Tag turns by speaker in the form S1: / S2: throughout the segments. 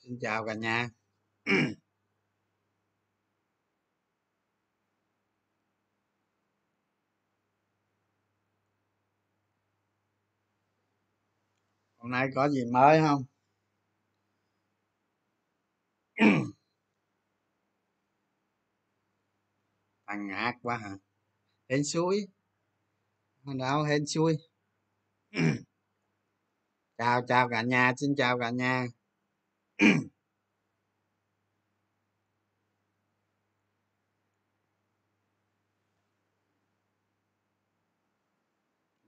S1: xin chào cả nhà. Hôm nay có gì mới không? Thằng ngạc quá hả? Hên xui. Đâu hên xui? Chào chào cả nhà, xin chào cả nhà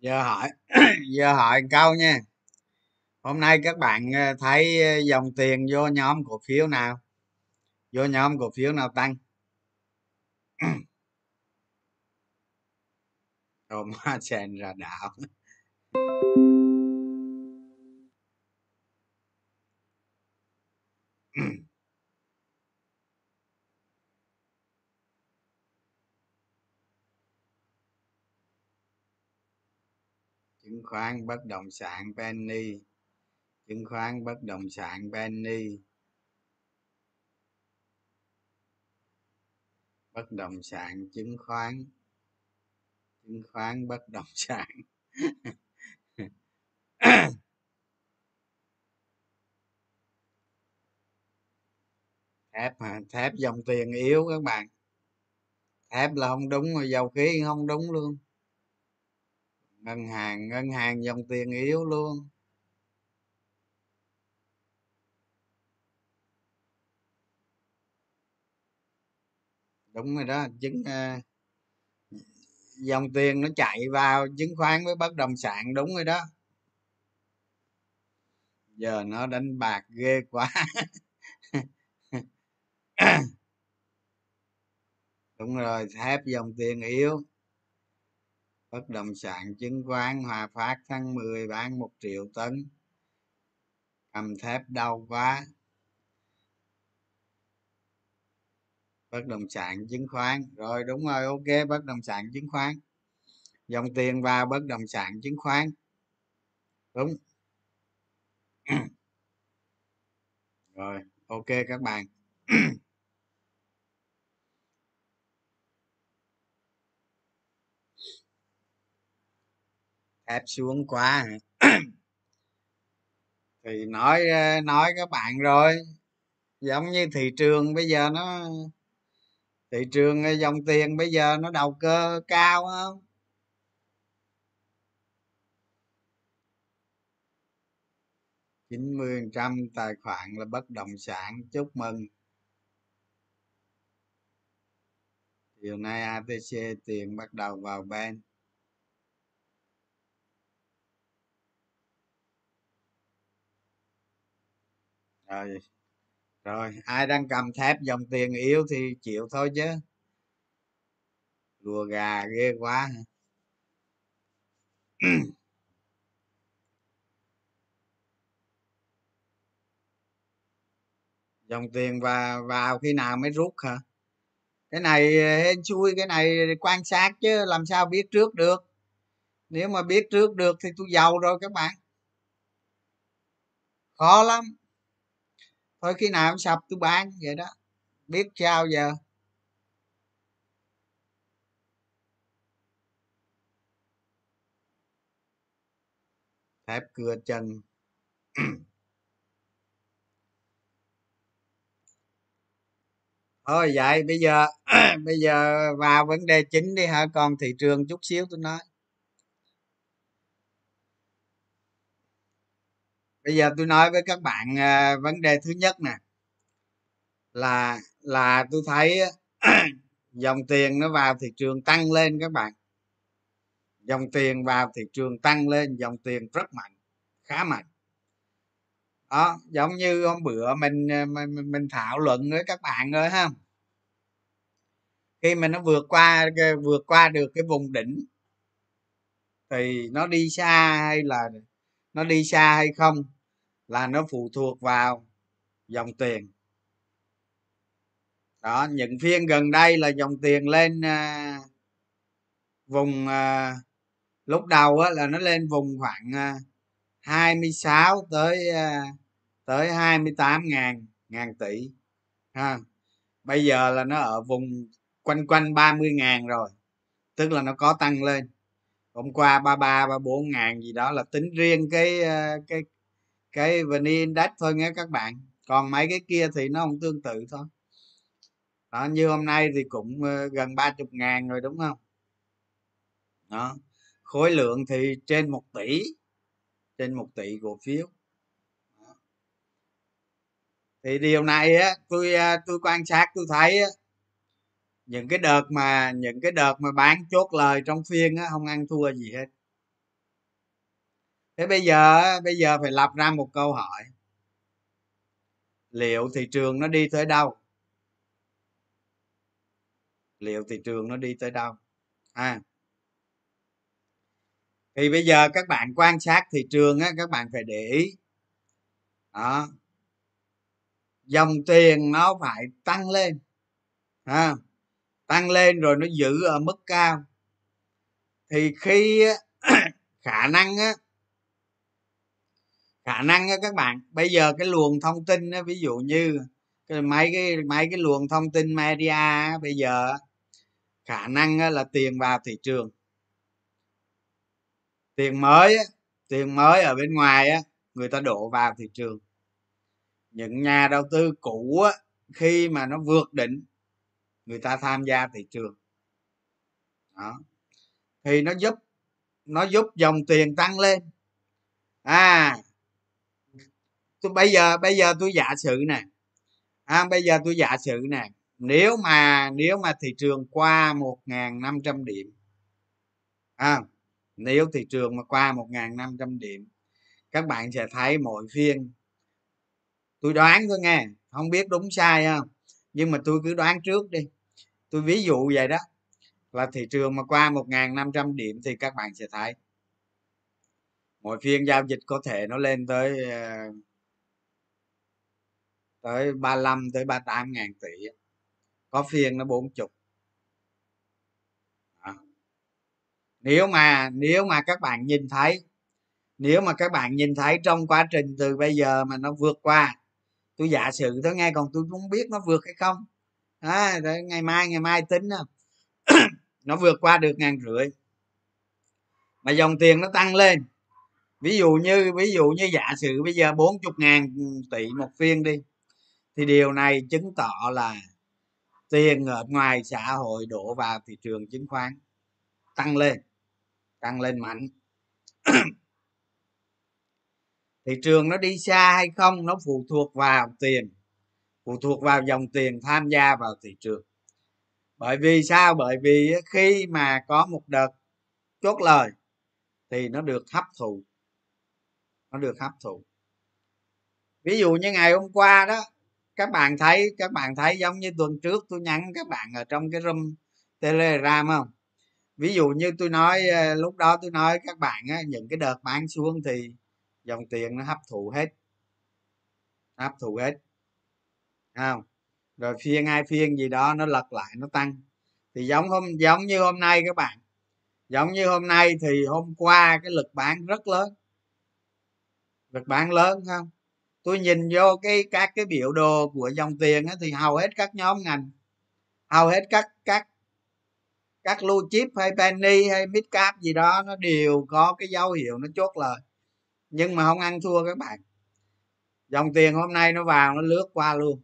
S1: giờ hỏi giờ hỏi câu nha. Hôm nay các bạn ờ, thấy ờ, dòng tiền vô nhóm cổ phiếu nào? Vô nhóm cổ phiếu nào tăng? Hôm hoa sen ra đạo khoán bất động sản penny. Chứng khoán bất động sản penny. Bất động sản chứng khoán chứng khoán bất động sản. Thép hả? Thép dòng tiền yếu các bạn. Thép là không đúng rồi dầu khí không đúng luôn ngân hàng ngân hàng dòng tiền yếu luôn. Đúng rồi đó chứng uh, dòng tiền nó chạy vào chứng khoán với bất động sản đúng rồi đó. Giờ nó đánh bạc ghê quá. Đúng rồi thép dòng tiền yếu bất động sản chứng khoán, hòa phát tháng 10 bán một triệu tấn. Cầm thép đau quá. Bất động sản chứng khoán. Rồi, đúng rồi, ok, bất động sản chứng khoán. Dòng tiền vào bất động sản chứng khoán. Đúng. Rồi, ok các bạn. ép xuống quá. Thì nói ờ, nói các bạn rồi. Giống như thị trường bây giờ nó, thị trường ờ, dòng tiền bây giờ nó đầu cơ cao không? chín mươi trăm tài khoản là bất động sản. Chúc mừng. Chiều nay atc tiền bắt đầu vào bên rồi. Rồi, ai đang cầm thép dòng tiền yếu thì chịu thôi chứ. Lùa gà ghê quá dòng tiền và vào khi nào mới rút hả? Cái này hên xui, cái này quan sát chứ, làm sao biết trước được? Nếu mà biết trước được thì tôi giàu rồi các bạn. Khó lắm thôi khi nào sập tôi bán vậy đó. Biết sao giờ? Thép cưa chân. Thôi vậy, bây giờ bây giờ vào vấn đề chính đi hả? Còn thị trường chút xíu tôi nói. Bây giờ tôi nói với các bạn à, vấn đề thứ nhất nè là là tôi thấy dòng tiền nó vào thị trường tăng lên các bạn. Dòng tiền vào thị trường tăng lên dòng tiền rất mạnh khá mạnh. Đó giống như hôm bữa mình à, mình, mình thảo luận với các bạn rồi ha. Khi mà nó vượt qua vượt qua được cái vùng đỉnh thì nó đi xa hay là nó đi xa hay không là nó phụ thuộc vào dòng tiền. Đó những phiên gần đây là dòng tiền lên à, vùng à, lúc đầu á, là nó lên vùng khoảng à, 26 tới à, tới 28 ngàn ngàn tỷ ha. Bây giờ là nó ở vùng quanh quanh 30 ngàn rồi tức là nó có tăng lên hôm qua 33 34 ngàn gì đó là tính riêng cái ờ, cái cái VN Index thôi nghe các bạn. Còn mấy cái kia thì nó không tương tự thôi. Đó như hôm nay thì cũng ờ, gần ba chục ngàn rồi đúng không? Đó khối lượng thì trên một tỷ trên một tỷ cổ phiếu. Thì điều này á tôi ờ, tôi quan sát tôi thấy á, những cái đợt mà những cái đợt mà bán chốt lời trong phiên á không ăn thua gì hết. Thế bây giờ bây giờ phải lập ra một câu hỏi. Liệu thị trường nó đi tới đâu? Liệu thị trường nó đi tới đâu? À. Thì bây giờ các bạn quan sát thị trường á các bạn phải để ý. Đó. Dòng tiền nó phải tăng lên. À, tăng lên rồi nó giữ ở mức cao. Thì khi khả năng á khả năng á các bạn bây giờ cái luồng thông tin á, ví dụ như mấy cái mấy cái luồng thông tin media á, bây giờ khả năng á, là tiền vào thị trường. Tiền mới á, tiền mới ở bên ngoài á người ta đổ vào thị trường. Những nhà đầu tư cũ á, khi mà nó vượt đỉnh người ta tham gia thị trường. Đó. Thì nó giúp nó giúp dòng tiền tăng lên. À tôi bây giờ bây giờ tôi giả sử nè. À, bây giờ tôi giả sử nè. Nếu mà nếu mà thị trường qua một năm trăm điểm à, nếu thị trường mà qua một năm trăm điểm các bạn sẽ thấy mỗi phiên. Tôi đoán thôi nghe không biết đúng sai không? Nhưng mà tôi cứ đoán trước đi. Tôi ví dụ vậy đó, là thị trường mà qua một năm trăm điểm thì các bạn sẽ thấy. Mỗi phiên giao dịch có thể nó lên tới ờ, tới 35 tới 38 ngàn tỷ. Có phiên nó 40 à. nếu mà nếu mà các bạn nhìn thấy, nếu mà các bạn nhìn thấy trong quá trình từ bây giờ mà nó vượt qua tôi giả sử tôi nghe còn tôi không biết nó vượt hay không. À, ngày mai ngày mai tính nó vượt qua được ngàn rưỡi. Mà dòng tiền nó tăng lên. Ví dụ như ví dụ như giả sử bây giờ 40 ngàn tỷ một phiên đi thì điều này chứng tỏ là tiền ở ngoài xã hội đổ vào thị trường chứng khoán tăng lên tăng lên mạnh. thị trường nó đi xa hay không nó phụ thuộc vào tiền phụ thuộc vào dòng tiền tham gia vào thị trường. Bởi vì sao? Bởi vì khi mà có một đợt chốt lời thì nó được hấp thụ nó được hấp thụ. Ví dụ như ngày hôm qua đó các bạn thấy các bạn thấy giống như tuần trước tôi nhắn các bạn ở trong cái room telegram không? Ví dụ như tôi nói ờ, lúc đó tôi nói các bạn á, những cái đợt bán xuống thì dòng tiền nó hấp thụ hết. Hấp thụ hết. Không? Rồi phiên hai phiên gì đó nó lật lại nó tăng. Thì giống hôm giống như hôm nay các bạn. Giống như hôm nay thì hôm qua cái lực bán rất lớn. Lực bán lớn không? Tôi nhìn vô cái các cái biểu đồ của dòng tiền á, thì hầu hết các nhóm ngành hầu hết các các các blue chip hay penny hay mid cap gì đó nó đều có cái dấu hiệu nó chốt lời nhưng mà không ăn thua các bạn. Dòng tiền hôm nay nó vào nó lướt qua luôn.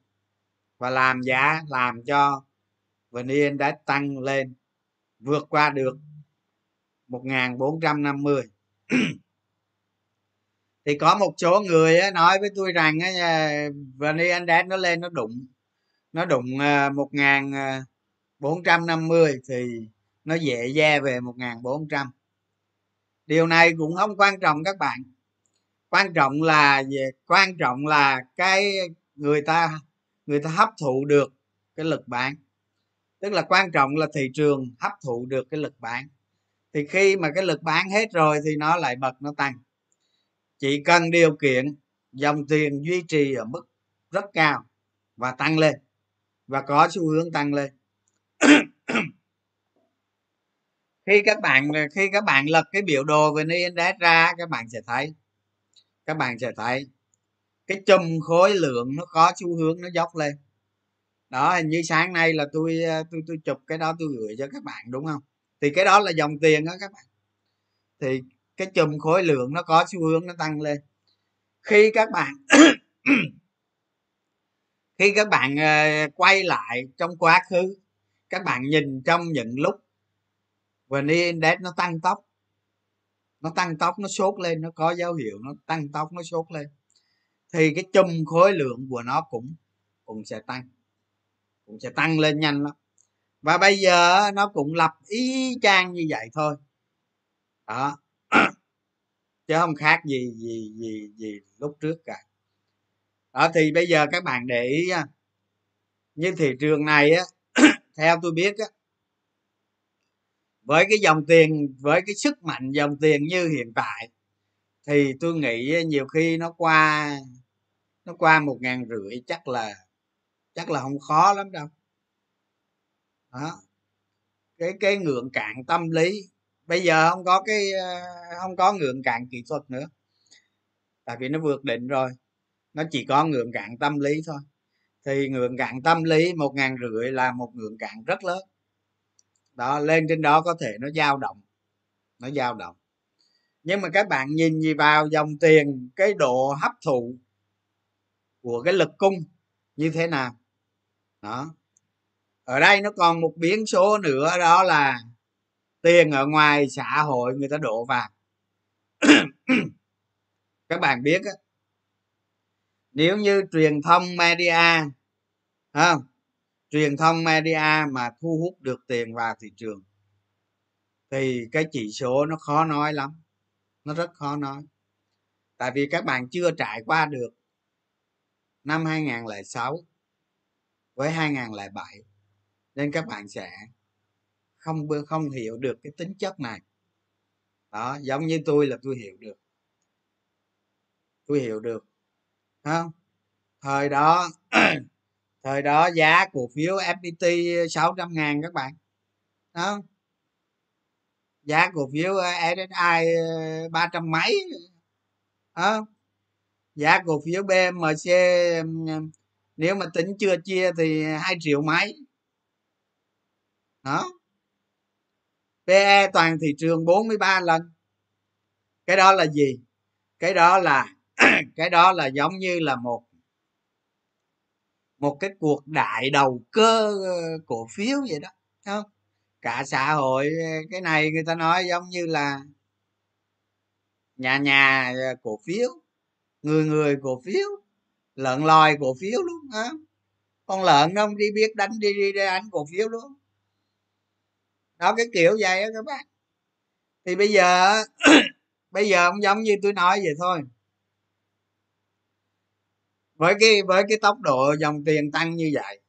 S1: Và làm giá làm cho vn đã tăng lên vượt qua được 1450 thì có một số người nói với tôi rằng vn index nó lên nó đụng nó đụng à, một ngàn à, bốn trăm năm mươi thì nó dễ da về một ngàn bốn trăm. Điều này cũng không quan trọng các bạn quan trọng là về, quan trọng là cái người ta người ta hấp thụ được cái lực bán tức là quan trọng là thị trường hấp thụ được cái lực bán thì khi mà cái lực bán hết rồi thì nó lại bật, nó tăng. Chỉ cần điều kiện dòng tiền duy trì ở mức rất cao và tăng lên, và có xu hướng tăng lên. Khi các bạn, khi các bạn lật cái biểu đồ về index ra, các bạn sẽ thấy các bạn sẽ thấy cái chùm khối lượng nó có xu hướng nó dốc lên. Đó, hình như sáng nay là tôi ờ, tôi tôi chụp cái đó tôi gửi cho các bạn, đúng không? Thì cái đó là dòng tiền đó các bạn. Thì cái chùm khối lượng nó có xu hướng nó tăng lên. Khi các bạn khi các bạn ờ, quay lại trong quá khứ, các bạn nhìn trong những lúc vn index nó tăng tốc nó tăng tốc, nó sốt lên, nó có dấu hiệu nó tăng tốc, nó sốt lên. Thì cái chùm khối lượng của nó cũng cũng sẽ tăng, cũng sẽ tăng lên nhanh lắm. Và bây giờ nó cũng lập ý chang như vậy thôi. Đó. Chứ không khác gì gì gì gì lúc trước cả. Đó, thì bây giờ các bạn để ý như thị trường này á, theo tôi biết á với cái dòng tiền, với cái sức mạnh dòng tiền như hiện tại, thì tôi nghĩ ờ, nhiều khi nó qua nó qua một ngàn rưỡi chắc là chắc là không khó lắm đâu. Đó. Cái cái ngưỡng cạn tâm lý. Bây giờ không có cái ờ, không có ngưỡng cạn kỹ thuật nữa. Tại vì nó vượt định rồi. Nó chỉ có ngưỡng cạn tâm lý thôi. Thì ngưỡng cạn tâm lý một ngàn rưỡi là một ngưỡng cạn rất lớn đó, lên trên đó có thể nó dao động, nó dao động. Nhưng mà các bạn nhìn gì vào dòng tiền, cái độ hấp thụ của cái lực cung như thế nào? Đó. Ở đây nó còn một biến số nữa, đó là tiền ở ngoài xã hội người ta đổ vào. Các bạn biết á, nếu như truyền thông media không truyền thông media mà thu hút được tiền vào thị trường, thì cái chỉ số nó khó nói lắm, nó rất khó nói. Tại vì các bạn chưa trải qua được năm 2006 với 2007 nên các bạn sẽ không không hiểu được cái tính chất này. Đó, giống như tôi là tôi hiểu được. Tôi hiểu được không? Thời đó thời đó giá cổ phiếu fpt 600 ngàn các bạn. Đó. Giá cổ phiếu ờ, SSI ờ, ba trăm mấy. Đó. Giá cổ phiếu BMC nếu mà tính chưa chia thì hai triệu mấy. Đó. PE toàn thị trường 43 lần. Cái đó là gì? Cái đó là, cái đó là giống như là một một cái cuộc đại đầu cơ ờ, cổ phiếu vậy đó không? Cả xã hội ờ, cái này người ta nói giống như là nhà nhà ờ, cổ phiếu, người người cổ phiếu, lợn lòi cổ phiếu luôn á con lợn nó không đi biết đánh, đi đi đánh cổ phiếu luôn. Đó, cái kiểu vậy đó các bạn thì bây giờ bây giờ cũng giống như tôi nói vậy thôi với cái với cái tốc độ dòng tiền tăng như vậy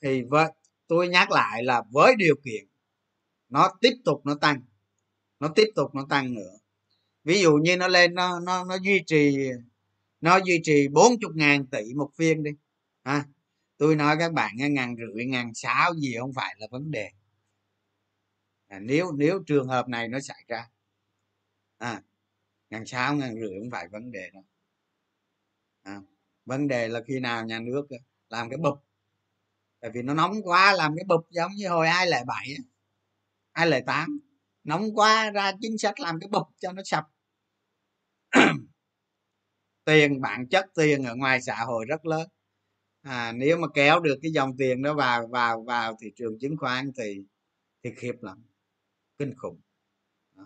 S1: thì với tôi nhắc lại là với điều kiện nó tiếp tục nó tăng nó tiếp tục nó tăng nữa. Ví dụ như nó lên nó nó nó duy trì nó duy trì 40 ngàn tỷ một phiên đi à, tôi nói các bạn ngàn rưỡi ngàn sáu gì không phải là vấn đề. À, nếu nếu trường hợp này nó xảy ra à, ngàn sáu ngàn rưỡi không phải vấn đề đâu vấn đề là khi nào nhà nước ờ, làm cái bụp tại vì nó nóng quá làm cái bụp giống như hồi ai lại bảy ai lại tám. Nóng quá ra chính sách làm cái bụp cho nó sập. Tiền bản chất tiền ở ngoài xã hội rất lớn. À, nếu mà kéo được cái dòng tiền đó vào vào vào thị trường chứng khoán thì thì khiếp lắm kinh khủng. Đó.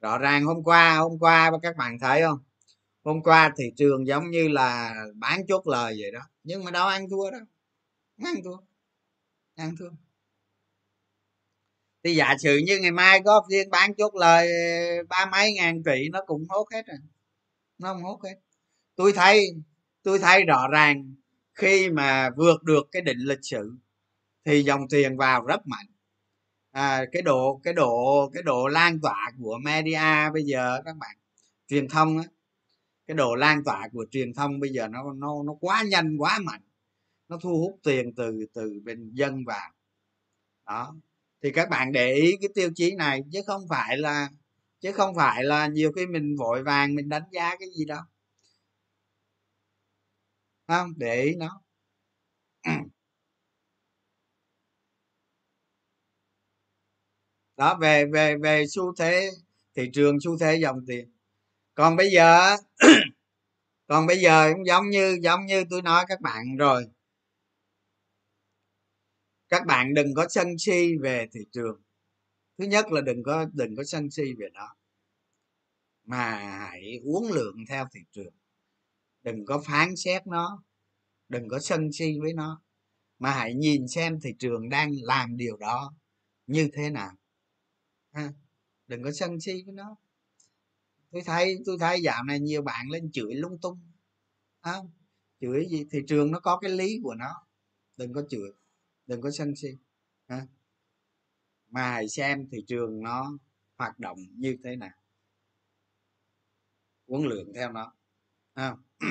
S1: rõ ràng hôm qua hôm qua các bạn thấy không? Hôm qua thị trường giống như là bán chốt lời vậy đó. Nhưng mà đâu ăn thua đó ăn thua. Ăn thua. Thì giả sử như ngày mai có phiên bán chốt lời ba mấy ngàn tỷ nó cũng hốt hết rồi. Nó không hốt hết. Tôi thấy tôi thấy rõ ràng khi mà vượt được cái định lịch sử thì dòng tiền vào rất mạnh. À, cái độ cái độ cái độ lan tỏa của media bây giờ các bạn truyền thông á cái độ lan tỏa của truyền thông bây giờ nó nó nó quá nhanh, quá mạnh. Nó thu hút tiền từ từ bên dân vào. Đó. Thì các bạn để ý cái tiêu chí này, chứ không phải là, chứ không phải là nhiều khi mình vội vàng mình đánh giá cái gì đâu. Không? Để ý nó. Đó, về về về xu thế, thị trường xu thế dòng tiền còn bây giờ còn bây giờ cũng giống như giống như tôi nói các bạn rồi. Các bạn đừng có sân si về thị trường. Thứ nhất là đừng có đừng có sân si về nó mà hãy uống lượng theo thị trường. Đừng có phán xét nó. Đừng có sân si với nó. Mà hãy nhìn xem thị trường đang làm điều đó như thế nào. Ha, đừng có sân si với nó tôi thấy tôi thấy dạo này nhiều bạn lên chửi lung tung à, chửi gì thị trường nó có cái lý của nó. Đừng có chửi đừng có sân si à, mà hãy xem thị trường nó hoạt động như thế nào. Huấn lượng theo nó à.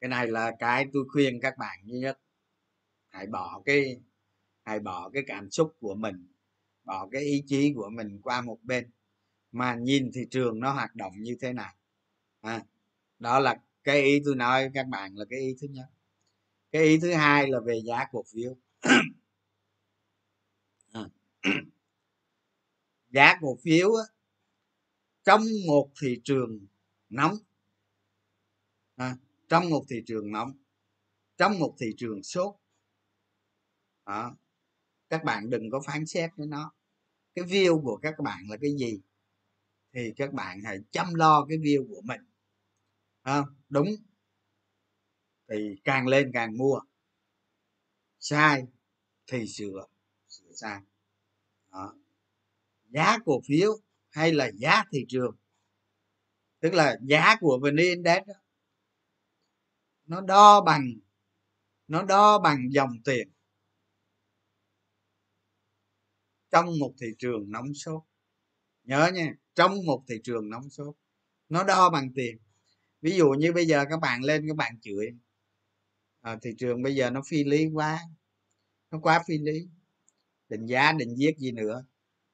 S1: cái này là cái tôi khuyên các bạn duy nhất. Hãy bỏ cái hãy bỏ cái cảm xúc của mình bỏ cái ý chí của mình qua một bên mà nhìn thị trường nó hoạt động như thế nào? À, đó là cái ý tôi nói các bạn là cái ý thứ nhất. Cái ý thứ hai là về giá cổ phiếu. À. giá cổ phiếu á, trong một thị trường nóng à, trong một thị trường nóng trong một thị trường sốt à, các bạn đừng có phán xét với nó. Cái view của các bạn là cái gì? Thì các bạn hãy chăm lo cái view của mình. À, đúng. Thì càng lên càng mua. Sai thì sửa sửa sai. Đó. giá cổ phiếu hay là giá thị trường? Tức là giá của vn index đó, nó đo bằng nó đo bằng dòng tiền trong một thị trường nóng sốt. Nhớ nha trong một thị trường nóng sốt. Nó đo bằng tiền. Ví dụ như bây giờ các bạn lên các bạn chửi. À, thị trường bây giờ nó phi lý quá. Nó quá phi lý. Định giá định viết gì nữa.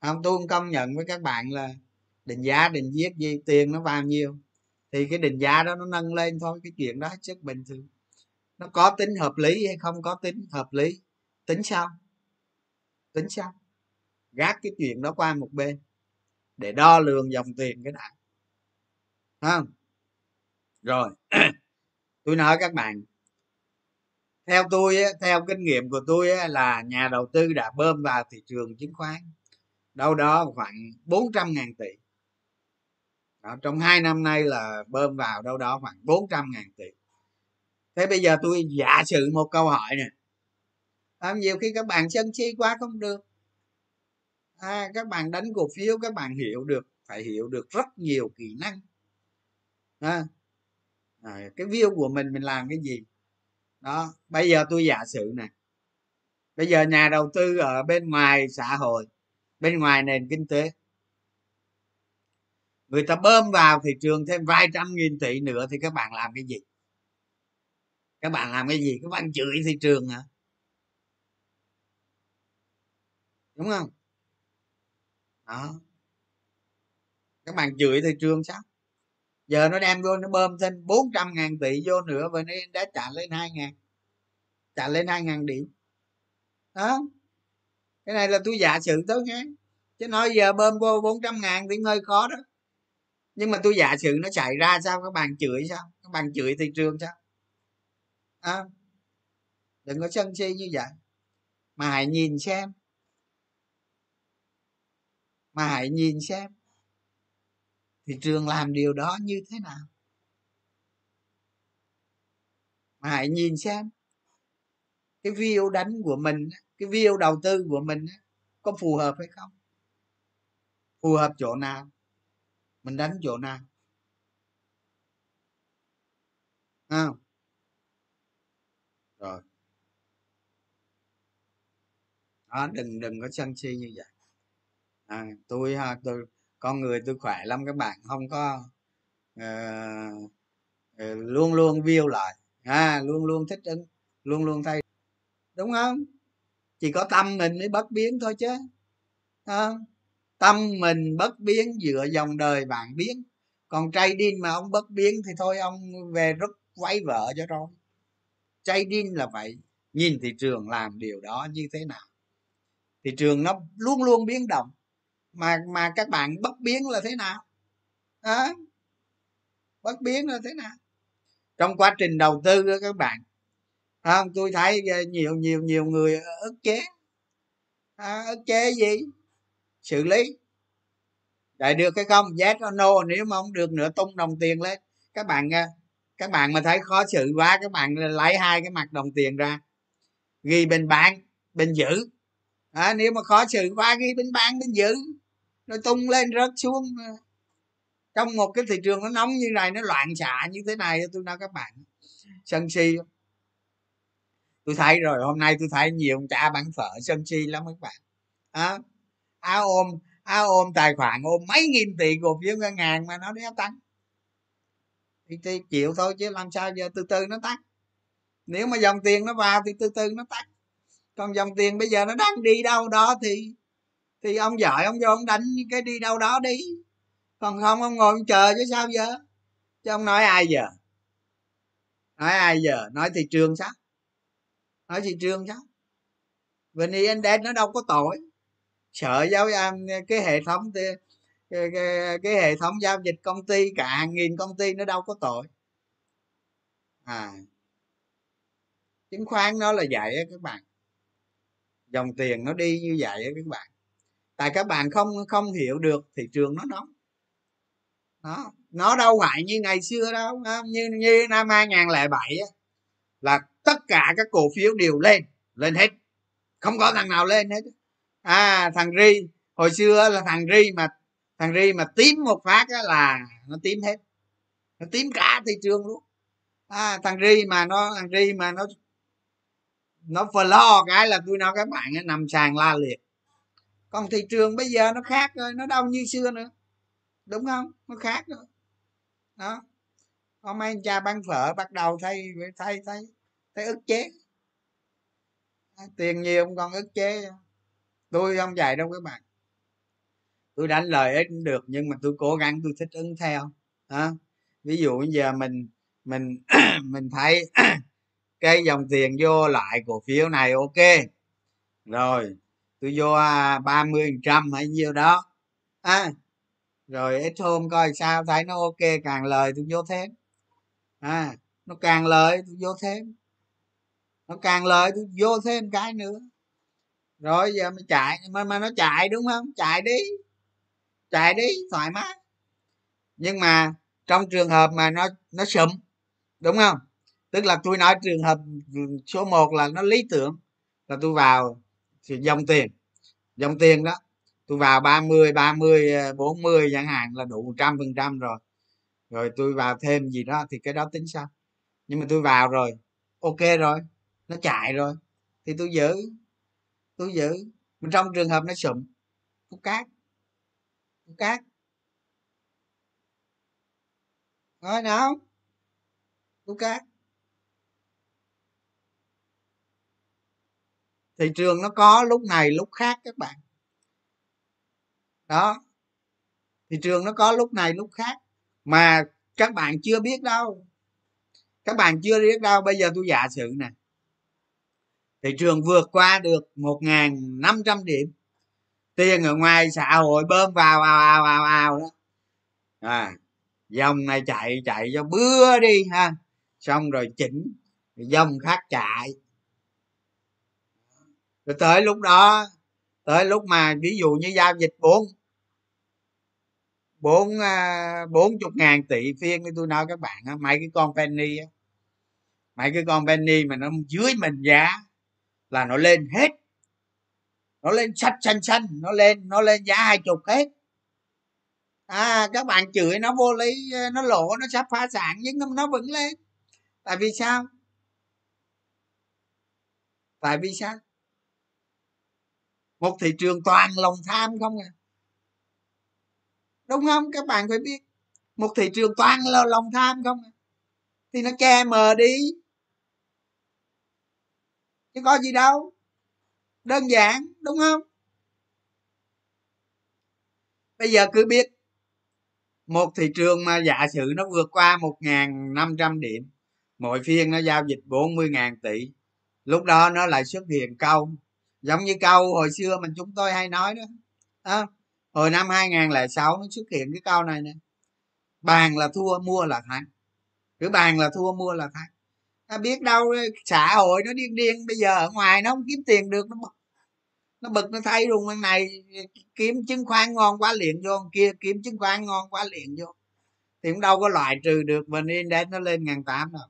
S1: Không tôi không công nhận với các bạn là định giá định viết gì tiền nó bao nhiêu. Thì cái định giá đó nó nâng lên thôi cái chuyện đó hết sức bình thường. Nó có tính hợp lý hay không có tính hợp lý? Tính sao? Tính sao? Gác cái chuyện đó qua một bên để đo lường dòng tiền cái đã. Không? Rồi. Tôi nói các bạn theo tôi theo kinh nghiệm của tôi là nhà đầu tư đã bơm vào thị trường chứng khoán đâu đó khoảng 400 ngàn tỷ. Đó, trong hai năm nay là bơm vào đâu đó khoảng 400 ngàn tỷ. Thế bây giờ tôi giả sử một câu hỏi nè làm nhiều khi các bạn sân si quá không được? À, các bạn đánh cổ phiếu các bạn hiểu được phải hiểu được rất nhiều kỹ năng. À, à, cái view của mình mình làm cái gì? Đó bây giờ tôi giả sử này bây giờ nhà đầu tư ở bên ngoài xã hội bên ngoài nền kinh tế người ta bơm vào thị trường thêm vài trăm nghìn tỷ nữa thì các bạn làm cái gì? Các bạn làm cái gì? Các bạn chửi thị trường hả? Đúng không? Đó. Các bạn chửi thị trường sao? Giờ nó đem vô nó bơm thêm 400 ngàn tỷ vô nữa và nó đã trả lên hai ngàn. Trả lên hai ngàn điểm. Đó. Cái này là tôi giả sử tới nhé. Chứ nói giờ bơm vô 400 ngàn thì hơi khó đó. Nhưng mà tôi giả sử nó xảy ra sao? Các bạn chửi sao? Các bạn chửi thị trường sao? À, đừng có sân si như vậy. Mà hãy nhìn xem mà hãy nhìn xem thị trường làm điều đó như thế nào. Mà hãy nhìn xem cái view đánh của mình, cái view đầu tư của mình có phù hợp hay không? Phù hợp chỗ nào? Mình đánh chỗ nào? À. rồi. Đó, đừng đừng có sân si như vậy à, tôi ha tôi con người tôi khỏe lắm các bạn không có uh, uh, luôn luôn view lại. À, luôn luôn thích ứng luôn luôn thay. Đúng không? Chỉ có tâm mình mới bất biến thôi chứ à, tâm mình bất biến dựa dòng đời bạn biến. Còn trai điên mà ông bất biến thì thôi ông về rút quay vợ cho rồi. Trading là vậy. Nhìn thị trường làm điều đó như thế nào? Thị trường nó luôn luôn biến động mà mà các bạn bất biến là thế nào? À, bất biến là thế nào? Trong quá trình đầu tư đó các bạn không? Tôi thấy ờ, nhiều nhiều nhiều người ức chế. À, ức chế gì? Xử lý. Đại được cái không? Yes or no. Nếu mà không được nữa tung đồng tiền lên. Các bạn ờ, các bạn mà thấy khó xử quá các bạn lấy hai cái mặt đồng tiền ra. Ghi bên bán bên giữ. À, nếu mà khó xử quá ghi bên bán bên giữ nó tung lên rớt xuống ờ. trong một cái thị trường nó nóng như này nó loạn xạ như thế này tôi nói các bạn sân si tôi thấy rồi hôm nay tôi thấy nhiều ông cha bán phở sân si lắm các bạn. À, áo ôm áo ôm tài khoản ôm mấy nghìn tỷ cổ phiếu ngân hàng mà nó đéo tăng. Thì, thì chịu thôi chứ làm sao giờ từ từ nó tăng. Nếu mà dòng tiền nó vào thì từ từ nó tăng. Còn dòng tiền bây giờ nó đang đi đâu đó thì thì ông giỏi ông vô ông đánh cái đi đâu đó đi. Còn không ông ngồi ông chờ chứ sao giờ? Chứ ông nói ai giờ? Nói ai giờ? Nói thị trường sao? Nói thị trường sao? Vn index nó đâu có tội. Sợ giáo cái hệ thống cái, cái, cái hệ thống giao dịch công ty cả hàng nghìn công ty nó đâu có tội. À. Chứng khoán nó là vậy á các bạn. Dòng tiền nó đi như vậy á các bạn tại các bạn không không hiểu được thị trường nó nóng nó nó đâu phải như ngày xưa đâu như như năm 2007 á là tất cả các cổ phiếu đều lên lên hết. Không có thằng nào lên hết. À thằng ri hồi xưa là thằng ri mà thằng ri mà tím một phát á là nó tím hết. Nó tím cả thị trường luôn. À thằng ri mà nó thằng ri mà nó nó lo cái là tôi nói các bạn ấy, nằm sàn la liệt còn thị trường bây giờ nó khác rồi, nó đâu như xưa nữa. Đúng không? Nó khác rồi. Đó. Có mấy anh cha bán phở, bắt đầu thay thay thay thấy ức chế. Tiền nhiều không còn ức chế. Tôi không dạy đâu các bạn. Tôi đánh lời ít cũng được, nhưng mà tôi cố gắng, tôi thích ứng theo. Đó. ví dụ bây giờ mình mình mình thấy cái dòng tiền vô lại cổ phiếu này, ok. Rồi tôi vô à, ba mươi trăm hay nhiêu đó. À, rồi ít hôm coi sao thấy nó ok càng lời tôi vô thêm. À nó càng lời tôi vô thêm. Nó càng lời tôi vô thêm cái nữa. Rồi giờ mới chạy mà mà nó chạy đúng không? Chạy đi. Chạy đi thoải mái. Nhưng mà trong trường hợp mà nó nó sụm đúng không? Tức là tôi nói trường hợp số 1 là nó lý tưởng là tôi vào thì dòng tiền. Dòng tiền đó, tôi vào 30 30 40 chẳng hạn là đủ trăm phần trăm rồi. Rồi tôi vào thêm gì đó thì cái đó tính sao nhưng mà tôi vào rồi, ok rồi, nó chạy rồi, thì tôi giữ tôi giữ. Mà trong trường hợp nó sụm tôi cát tôi cát. Nói nào tôi cát. Thị trường nó có lúc này, lúc khác các bạn. Đó. Thị trường nó có lúc này, lúc khác. Mà các bạn chưa biết đâu. Các bạn chưa biết đâu. Bây giờ tôi giả sử nè. Thị trường vượt qua được một năm trăm điểm. Tiền ở ngoài xã hội bơm vào ào ào ào ào đó. À dòng này chạy chạy cho bưa đi ha. Xong rồi chỉnh, dòng khác chạy rồi tới lúc đó, tới lúc mà ví dụ như giao dịch bốn bốn à, bốn chục ngàn tỷ phiên như tôi nói các bạn á, mấy cái con penny á, mấy cái con penny mà nó dưới mình giá là nó lên hết. Nó lên sách xanh xanh, nó lên nó lên giá hai chục hết. À các bạn chửi nó vô lý, nó lỗ, nó sắp phá sản, nhưng nó vẫn lên. Tại vì sao? Tại vì sao? Một thị trường toàn lòng tham không à? Đúng không? Các bạn phải biết. Một thị trường toàn là lòng tham không à? Thì nó che mờ đi. Chứ có gì đâu. Đơn giản, đúng không? Bây giờ cứ biết. Một thị trường mà giả sử nó vượt qua một năm trăm điểm mỗi phiên nó giao dịch 40.000 tỷ, lúc đó nó lại xuất hiện câu giống như câu hồi xưa mình chúng tôi hay nói đó à, hồi năm 2006 nó xuất hiện cái câu này nè bàn là thua mua là thắng. Cứ bàn là thua mua là thắng. Ta biết đâu xã hội nó điên điên bây giờ ở ngoài nó không kiếm tiền được nó bực nó bực nó thay luôn bên này kiếm chứng khoán ngon quá liền vô kia kiếm chứng khoán ngon quá liền vô. Thì cũng đâu có loại trừ được vn index nó lên ngàn tám đâu.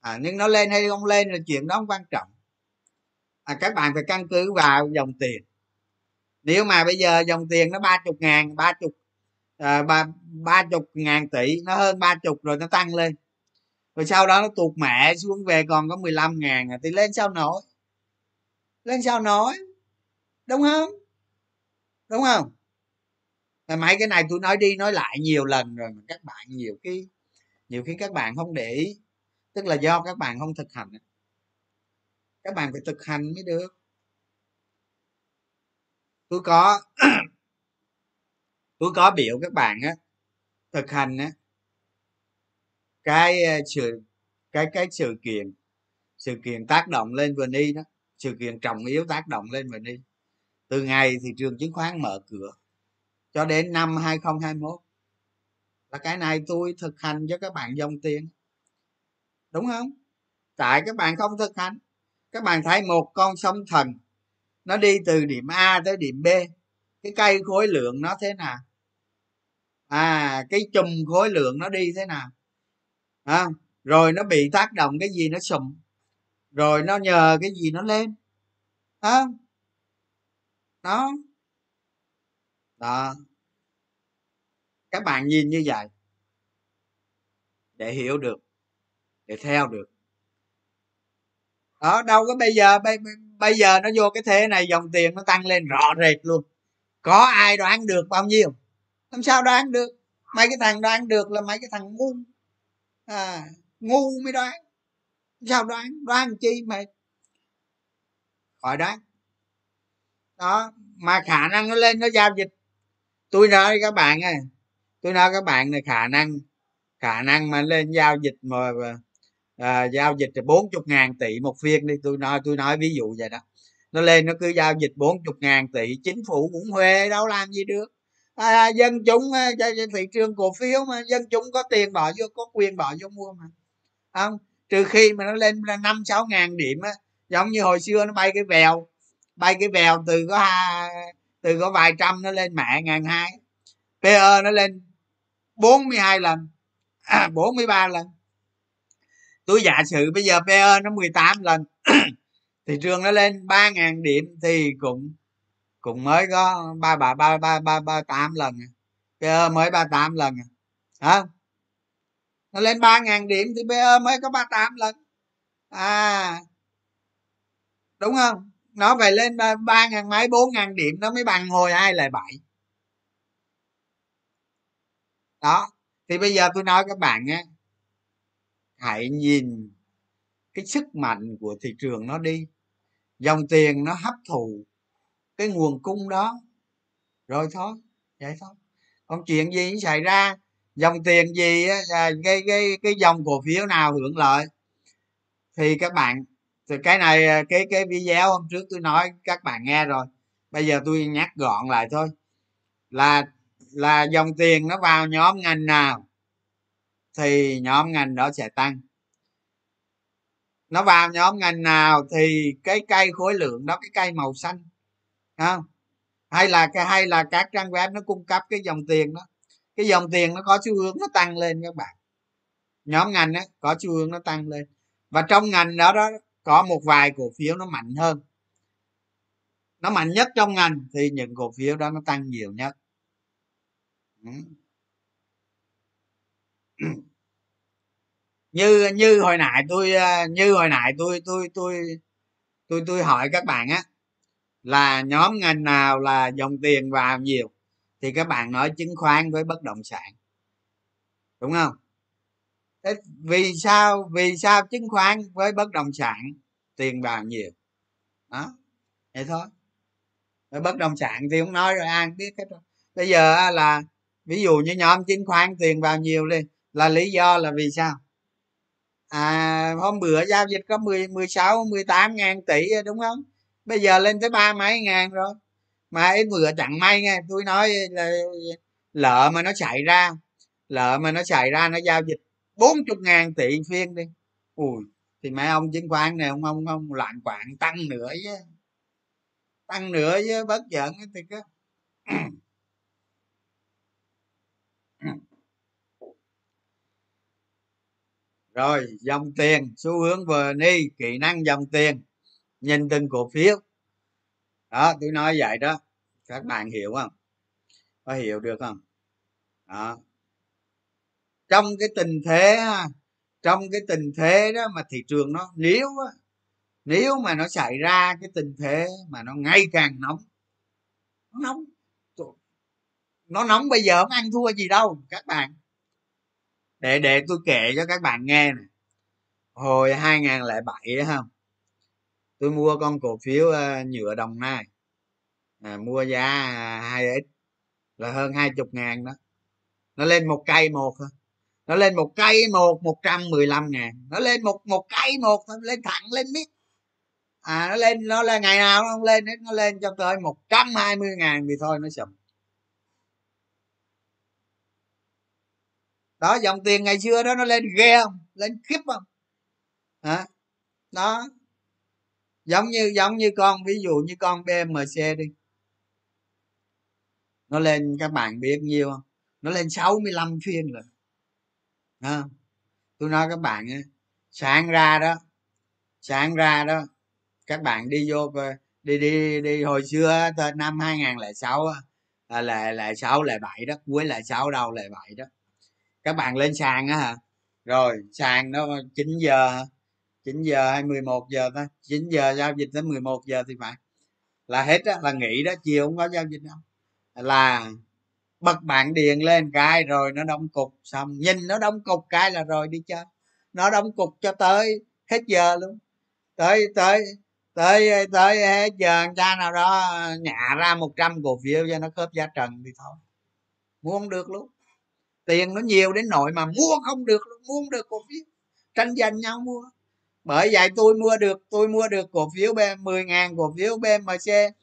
S1: À, nhưng nó lên hay không lên là chuyện đó không quan trọng à, các bạn phải căn cứ vào dòng tiền. Nếu mà bây giờ dòng tiền nó ba chục ngàn ba chục à, ba ba chục ngàn tỷ nó hơn ba chục rồi nó tăng lên. Rồi sau đó nó tụt mẹ xuống về còn có 15 ngàn à, thì lên sao nổi? Lên sao nổi? Đúng không? Đúng không? Là mấy cái này tôi nói đi nói lại nhiều lần rồi mà các bạn nhiều khi nhiều khi các bạn không để ý. Tức là do các bạn không thực hành các bạn phải thực hành mới được. Tôi có tôi có biểu các bạn á, thực hành á, cái sự, cái cái sự kiện sự kiện tác động lên vni đó, sự kiện trọng yếu tác động lên vni từ ngày thị trường chứng khoán mở cửa cho đến năm 2021 là cái này tôi thực hành cho các bạn dòng tiền. Đúng không? Tại các bạn không thực hành các bạn thấy một con sông thần nó đi từ điểm a tới điểm b. Cái cây khối lượng nó thế nào? À cái chùm khối lượng nó đi thế nào? À, rồi nó bị tác động cái gì nó sụm? Rồi nó nhờ cái gì nó lên? À, đó. Đó. Các bạn nhìn như vậy để hiểu được để theo được đó đâu có bây giờ bây, bây giờ nó vô cái thế này dòng tiền nó tăng lên rõ rệt luôn. Có ai đoán được bao nhiêu? Làm sao đoán được? Mấy cái thằng đoán được là mấy cái thằng ngu. À, ngu mới đoán. Sao đoán? Đoán chi mà? Khỏi đoán. Đó mà khả năng nó lên nó giao dịch. Tôi nói các bạn ơi tôi nói các bạn này khả năng khả năng mà lên giao dịch mà à, giao dịch là bốn chục ngàn tỷ một phiên đi. Tôi nói tôi nói ví dụ vậy đó. Nó lên nó cứ giao dịch bốn chục ngàn tỷ chính phủ cũng huê đâu làm gì được. À, à dân chúng à, thị trường cổ phiếu mà dân chúng có tiền bỏ vô có quyền bỏ vô mua mà. Không trừ khi mà nó lên là năm sáu ngàn điểm á giống như hồi xưa nó bay cái vèo bay cái vèo từ có từ có vài trăm nó lên mẹ ngàn hai. Pe nó lên 42 lần à, 43 lần tôi giả sử bây giờ pe nó 18 lần thị trường nó lên 3.000 điểm thì cũng cũng mới có ba ba ba ba ba ba tám lần à. pe mới ba tám lần à. hả? Nó lên 3.000 điểm thì pe mới có 38 lần. À. Đúng không? Nó phải lên ba ngàn mấy, bốn ngàn điểm nó mới bằng hồi hai lại bảy. Đó. Thì bây giờ tôi nói các bạn á hãy nhìn cái sức mạnh của thị trường nó đi. Dòng tiền nó hấp thụ cái nguồn cung đó. Rồi thôi, vậy thôi. Còn chuyện gì xảy ra. Dòng tiền gì á cái cái cái dòng cổ phiếu nào hưởng lợi? Thì các bạn, thì cái này, cái cái video hôm trước tôi nói, các bạn nghe rồi. Bây giờ tôi nhắc gọn lại thôi. Là là dòng tiền nó vào nhóm ngành nào? Thì nhóm ngành đó sẽ tăng. Nó vào nhóm ngành nào thì cái cây khối lượng đó, cái cây màu xanh không? Hay là cái, hay là các trang web nó cung cấp cái dòng tiền đó. Cái dòng tiền nó có xu hướng nó tăng lên các bạn. Nhóm ngành á, có xu hướng nó tăng lên. Và trong ngành đó đó, có một vài cổ phiếu nó mạnh hơn. Nó mạnh nhất trong ngành thì những cổ phiếu đó nó tăng nhiều nhất như như hồi nãy tôi à, như hồi nãy tôi tôi tôi tôi tôi hỏi các bạn á, là nhóm ngành nào là dòng tiền vào nhiều, thì các bạn nói chứng khoán với bất động sản. Đúng không? Thế vì sao vì sao chứng khoán với bất động sản tiền vào nhiều? Đó, vậy thôi. Với bất động sản thì không nói rồi, ai biết hết rồi. Bây giờ là, ví dụ như nhóm chứng khoán tiền vào nhiều đi, là lý do là vì sao? À hôm bữa giao dịch có 10 16 18 ngàn tỷ đúng không? Bây giờ lên tới ba mấy ngàn rồi. Mà ít bữa chẳng may nghe, tôi nói là lợ mà nó chạy ra lợ mà nó chạy ra, nó giao dịch 40 ngàn tỷ phiên đi. Ui, thì mấy ông chứng khoán này, ông ông ông loạn quạng, tăng nữa chứ. Tăng nữa chứ, bất giận thì cứ rồi, dòng tiền, xu hướng vừa ni kỹ năng dòng tiền, nhìn từng cổ phiếu. Đó, tôi nói vậy đó. Các bạn hiểu không? Có hiểu được không? Đó. Trong cái tình thế trong cái tình thế đó mà thị trường nó nếu nếu mà nó xảy ra cái tình thế mà nó ngày càng nóng, nó nóng. Nó nóng bây giờ không ăn thua gì đâu, các bạn để để tôi kể cho các bạn nghe này hồi 2007 không tôi mua con cổ phiếu ờ, nhựa đồng nai. À, mua giá à, 2x là hơn hai chục ngàn đó. Nó lên một cây một thôi. Nó lên một cây một một trăm mười lăm ngàn. Nó lên một một cây một thôi lên thẳng lên miết à nó lên nó là ngày nào nó không lên nó lên cho tới một trăm hai mươi ngàn thì thôi nó sụp đó dòng tiền ngày xưa đó nó lên ghê không? Lên khiếp không? Hả? Đó. Giống như giống như con ví dụ như con bmc đi. Nó lên các bạn biết nhiêu không? Nó lên 65 phiên rồi. À, tôi nói các bạn sáng ra đó sáng ra đó các bạn đi vô đi đi đi hồi xưa tới năm 2006 là là là sáu là bảy đó cuối là sáu đâu là bảy đó các bạn lên sàn á hả? Rồi, sàn nó 9 giờ 9 giờ hay 11 giờ ta? 9 giờ giao dịch tới 11 giờ thì phải. Là hết á, là nghỉ đó, chiều không có giao dịch đâu. Là bật bạn điền lên cái rồi nó đóng cục, xong nhìn nó đóng cục cái là rồi đi chơi. Nó đóng cục cho tới hết giờ luôn. Tới tới tới tới hết giờ cha nào đó à, nhả ra 100 cổ phiếu cho nó khớp giá trần thì thôi. Mua không được luôn tiền nó nhiều đến nỗi mà mua không được, mua không được cổ phiếu. Tranh giành nhau mua. Bởi vậy tôi mua được, tôi mua được cổ phiếu b 10 ngàn cổ phiếu bmc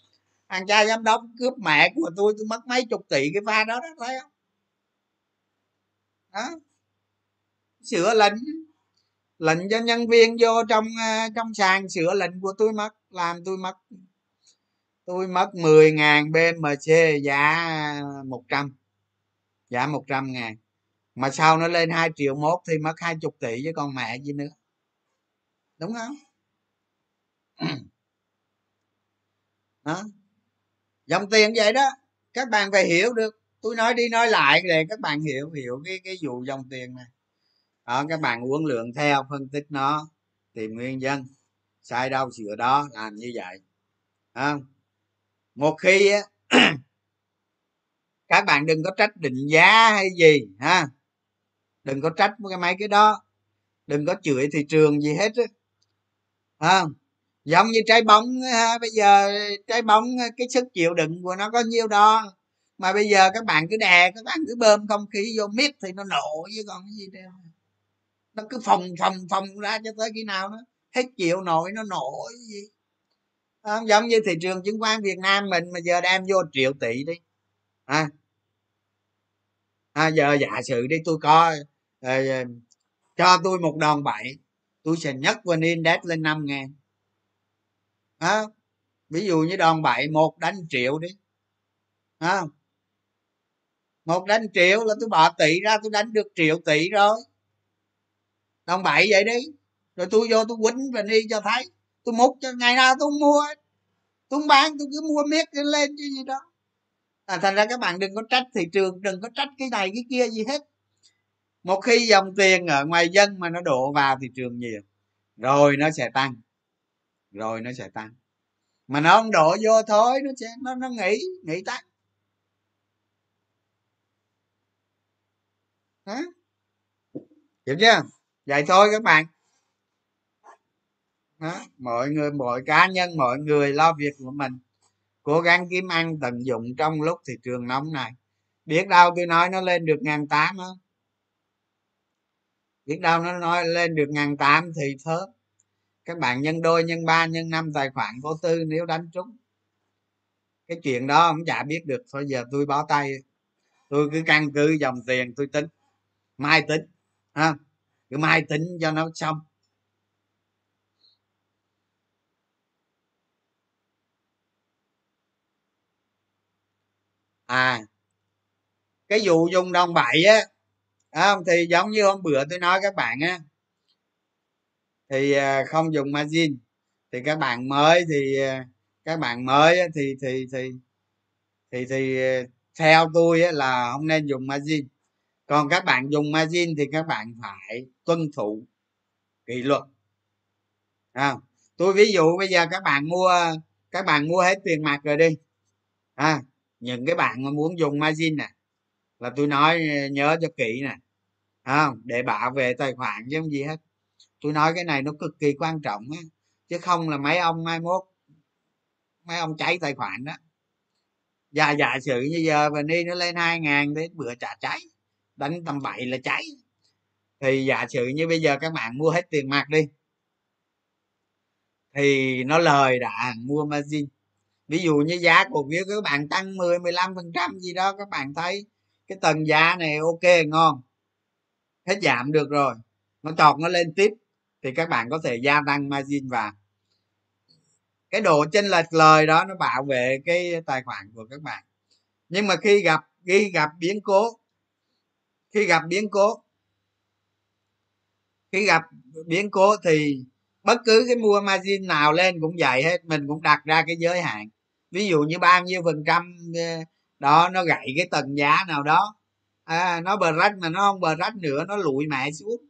S1: thằng cha giám đốc cướp mẹ của tôi tôi mất mấy chục tỷ cái pha đó đó, thấy không? Đó. Sửa lệnh. Lệnh cho nhân viên vô trong à, trong sàn, sửa lệnh của tôi mất, làm tôi mất. Tôi mất 10 ngàn BMC giá 100 giá 100 ngàn. Mà sau nó lên 2 triệu mốt thì mất 20 tỷ với con mẹ gì nữa. Đúng không? Đó dòng tiền vậy đó. Các bạn phải hiểu được. Tôi nói đi nói lại để các bạn hiểu hiểu cái cái vụ dòng tiền này. Đó, các bạn uống lượng theo phân tích nó, tìm nguyên nhân, sai đâu, sửa đó, làm như vậy. Không một khi á các bạn đừng có trách định giá hay gì ha? Đừng có trách cái mấy cái đó. Đừng có chửi thị trường gì hết á. Giống như trái bóng ha, bây giờ trái bóng cái sức chịu đựng của nó có nhiêu đó. Mà bây giờ các bạn cứ đè các bạn cứ bơm không khí vô miết thì nó nổ chứ còn cái gì đâu. Nó cứ phòng phòng phòng ra cho tới khi nào nó hết chịu nổi nó nổ cái gì. À, giống như thị trường chứng khoán việt nam mình mà giờ đem vô triệu tỷ đi. À, à giờ giả sử đi tôi coi à, ờ, ờ, cho tôi một đòn bẩy tôi sẽ nhấc vn index lên năm ngàn. À, ví dụ như đòn bẩy một đánh triệu đi. À, một đánh triệu là tôi bỏ tỷ ra tôi đánh được triệu tỷ rồi. Đòn bẩy vậy đi. Rồi tôi vô tôi quýnh và đi cho thấy. Tôi múc cho ngày nào tôi mua tôi không bán tôi cứ mua miết lên chứ gì đó à, thành ra các bạn đừng có trách thị trường đừng có trách cái này cái kia gì hết. Một khi dòng tiền ở ngoài dân mà nó đổ vào thị trường nhiều rồi nó sẽ tăng rồi nó sẽ tăng. Mà nó không đổ vô thôi nó sẽ nó nó nghỉ nghỉ tăng hả? Hiểu chưa? Vậy thôi các bạn. Đó. mọi người mọi cá nhân mọi người lo việc của mình cố gắng kiếm ăn tận dụng trong lúc thị trường nóng này. Biết đâu tôi nói nó lên được ngàn tám á. Biết đâu nó nói lên được ngàn tám thì thớt các bạn nhân đôi, nhân ba, nhân năm, tài khoản có tư nếu đánh trúng. Cái chuyện đó cũng chả biết được, thôi giờ tôi bó tay. Tôi cứ căn cứ dòng tiền, tôi tính. Mai tính, ha? Cứ mai tính cho nó xong. À cái vụ dùng đồng bậy á không? Thì giống như hôm bữa tôi nói các bạn á thì à, không dùng margin. Thì các bạn mới thì à, các bạn mới thì thì thì thì thì à, theo tôi á là không nên dùng margin. Còn các bạn dùng margin thì các bạn phải tuân thủ kỷ luật. À, tôi ví dụ bây giờ các bạn mua các bạn mua hết tiền mặt rồi đi. À, những cái bạn mà muốn dùng margin nè, là tôi nói ờ, nhớ cho kỹ nè không? Để bảo vệ tài khoản chứ không gì hết. Tôi nói cái này nó cực kỳ quan trọng á, chứ không là mấy ông mai mốt, mấy ông cháy tài khoản đó. Và giả sử như giờ và đi nó lên hai ngàn đến bữa trả cháy, đánh tầm bảy là cháy. Thì giả sử như bây giờ các bạn mua hết tiền mặt đi, thì nó lời đã mua margin ví dụ như giá cổ phiếu các bạn tăng 10 15 phần trăm gì đó, các bạn thấy cái tầng giá này ok, ngon. Hết giảm được rồi. Nó chọt, nó lên tiếp, thì các bạn có thể gia tăng margin vào. Cái độ chênh lệch lời đó, nó bảo vệ cái tài khoản của các bạn. Nhưng mà khi gặp khi gặp biến cố, khi gặp biến cố, khi gặp biến cố thì bất cứ cái mua margin nào lên cũng vậy hết, mình cũng đặt ra cái giới hạn ví dụ như bao nhiêu phần trăm ờ, đó nó gãy cái tầng giá nào đó. À, nó bờ rách mà nó không bờ rách nữa nó lụi mẹ xuống.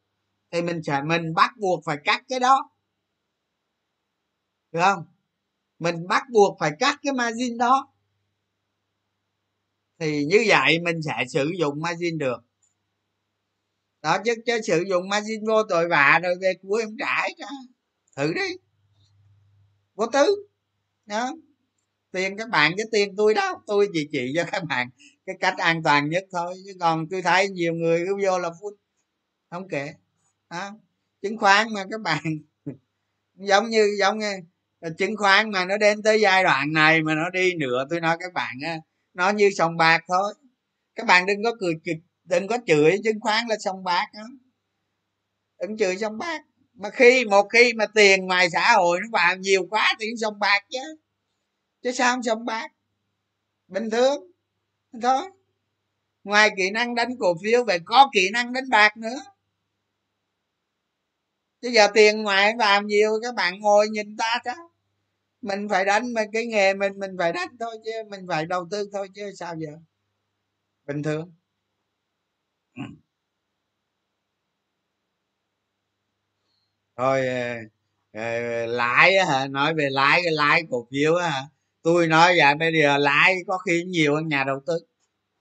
S1: Thì mình sẽ mình bắt buộc phải cắt cái đó. Được không? Mình bắt buộc phải cắt cái margin đó. Thì như vậy mình sẽ sử dụng margin được. Đó chứ chứ sử dụng margin vô tội vạ rồi về cuối em trả cho thử đi. Vô tư. Đó tiền các bạn với tiền tôi đó tôi chỉ chỉ cho các bạn cái cách an toàn nhất thôi chứ còn tôi thấy nhiều người cứ vô là phút không kể. À, chứng khoán mà các bạn giống như giống như ờ, chứng khoán mà nó đến tới giai đoạn này mà nó đi nữa tôi nói các bạn á nó như sòng bạc thôi. Các bạn đừng có cười đừng có chửi chứng khoán là sòng bạc đó đừng chửi sòng bạc. Mà khi một khi mà tiền ngoài xã hội nó vào nhiều quá thì sòng bạc chứ chứ sao không sòng bạc bình thường. Thôi. Ngoài kỹ năng đánh cổ phiếu về có kỹ năng đánh bạc nữa. Chứ giờ tiền ngoài vào nhiều, các bạn ngồi nhìn ta chứ. Mình phải đánh mà cái nghề mình mình phải đánh thôi chứ, mình phải đầu tư thôi chứ, sao giờ? Bình thường. Thôi ờ, ờ, lãi hả? Nói về lãi, cái lãi cổ phiếu hả? Tôi nói vậy bây giờ lãi có khi nhiều hơn nhà đầu tư.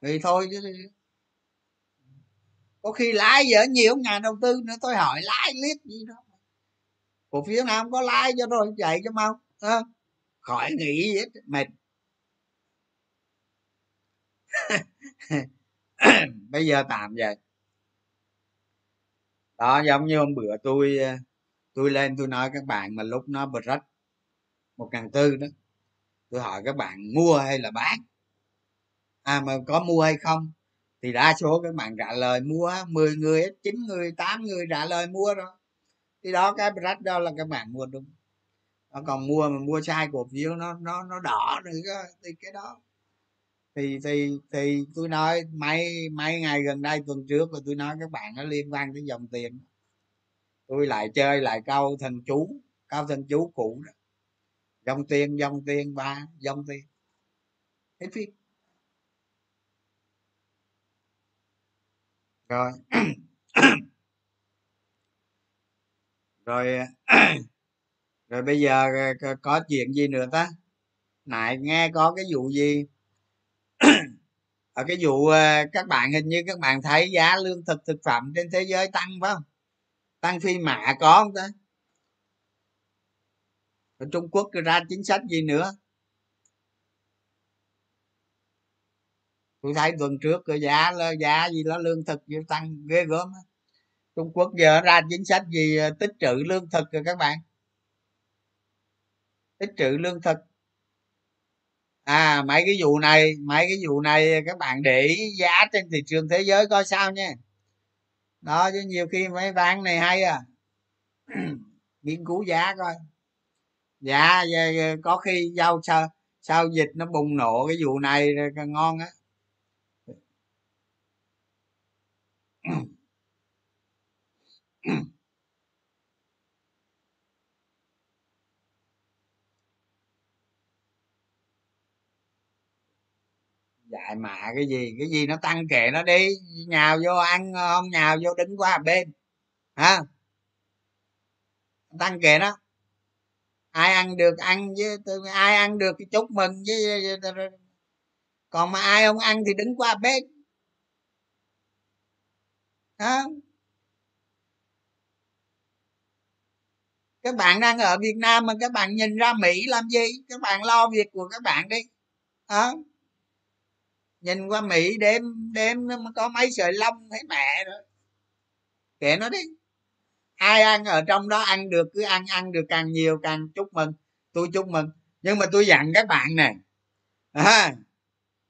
S1: Thì thôi chứ. Có khi lãi giờ nhiều hơn nhà đầu tư nữa tôi hỏi lãi liếc gì đó. Cổ phiếu nào không có lãi cho rồi chạy cho mau à, khỏi nghĩ hết mệt. Bây giờ tạm vậy. Đó giống như hôm bữa tôi ờ, tôi lên tôi nói các bạn mà lúc nó bật rách một ngàn tư đó tôi hỏi các bạn, mua hay là bán? À mà có mua hay không? Thì đa số các bạn trả lời, mua 10 người 9 người 8 người trả lời mua rồi. Thì đó, cái rách đó là các bạn mua đúng. Nó còn mua mà mua sai cổ phiếu, nó nó nó đỏ nữa thì cái đó. Thì thì thì tôi nói, mấy mấy ngày gần đây, tuần trước là tôi nói các bạn nó liên quan tới dòng tiền. Tôi lại chơi lại câu thần chú, câu thần chú cũ đó dòng tiền dòng tiền ba dòng tiền. Hết phim rồi. Rồi rồi bây giờ ờ, có chuyện gì nữa ta? Nãy nghe có cái vụ gì? Ở cái vụ ờ, các bạn hình như các bạn thấy giá lương thực thực phẩm trên thế giới tăng phải không? Tăng phi mạ có không ta? Ở trung quốc ra chính sách gì nữa? Tôi thấy tuần trước cái giá giá gì đó, lương thực gì tăng ghê gớm trung quốc giờ ra chính sách gì ờ, tích trữ lương thực rồi các bạn? Tích trữ lương thực. À mấy cái vụ này, mấy cái vụ này các bạn để ý giá trên thị trường thế giới coi sao nha. Đó, chứ nhiều khi mấy bán này hay à. Nghiên cứu giá coi. Dạ, dạ, dạ, có khi giao sao sao dịch nó bùng nổ cái vụ này ngon á. Dạy mạ cái gì cái gì nó tăng kệ nó đi. Nhào vô ăn không nhào vô đứng qua bên hả? Tăng kệ nó ai ăn được ăn với ai ăn được thì chúc mừng với còn mà ai không ăn thì đứng qua bếp. Đó các bạn đang ở việt nam mà các bạn nhìn ra mỹ làm gì? Các bạn lo việc của các bạn đi. Đó nhìn qua mỹ đêm đêm nó có mấy sợi lông thấy mẹ rồi. Kệ nó đi ai ăn ở trong đó ăn được cứ ăn ăn được càng nhiều càng chúc mừng. Tôi chúc mừng. Nhưng mà tôi dặn các bạn này. À,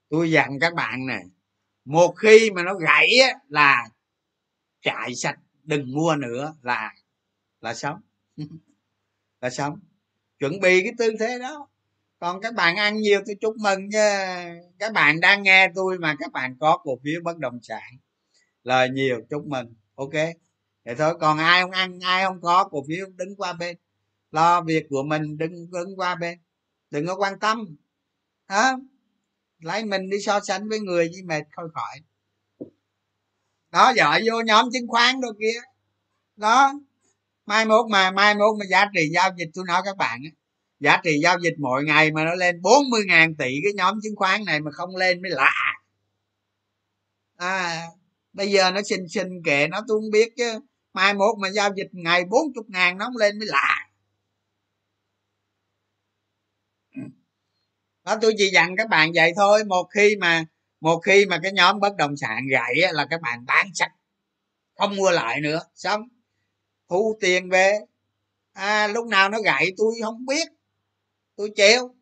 S1: tôi dặn các bạn này. Một khi mà nó gãy á, là chạy sạch đừng mua nữa là là sống. Là sống. Chuẩn bị cái tư thế đó. Còn các bạn ăn nhiều tôi chúc mừng nha. Các bạn đang nghe tôi mà các bạn có cổ phiếu bất động sản. Lời nhiều chúc mừng. Ok vậy thôi, còn ai không ăn, ai không có, cổ phiếu đứng qua bên. Lo việc của mình đừng đứng qua bên. Đừng có quan tâm. Hả? Lấy mình đi so sánh với người với mệt thôi khỏi. Đó giỏi vô nhóm chứng khoán đâu kia. Đó. Mai mốt mà, mai mốt mà giá trị giao dịch tôi nói các bạn giá trị giao dịch mỗi ngày mà nó lên 40 ngàn tỷ, cái nhóm chứng khoán này mà không lên mới lạ. À bây giờ nó xin xin kệ, nó tôi không biết chứ mai một mà giao dịch ngày 40 ngàn nó không lên mới lạ. Ừ. Đó tôi chỉ dặn các bạn vậy thôi. Một khi mà một khi mà cái nhóm bất động sản gãy là các bạn bán sạch không mua lại nữa xong. Thu tiền về. À, lúc nào nó gãy tôi không biết. Tôi chịu.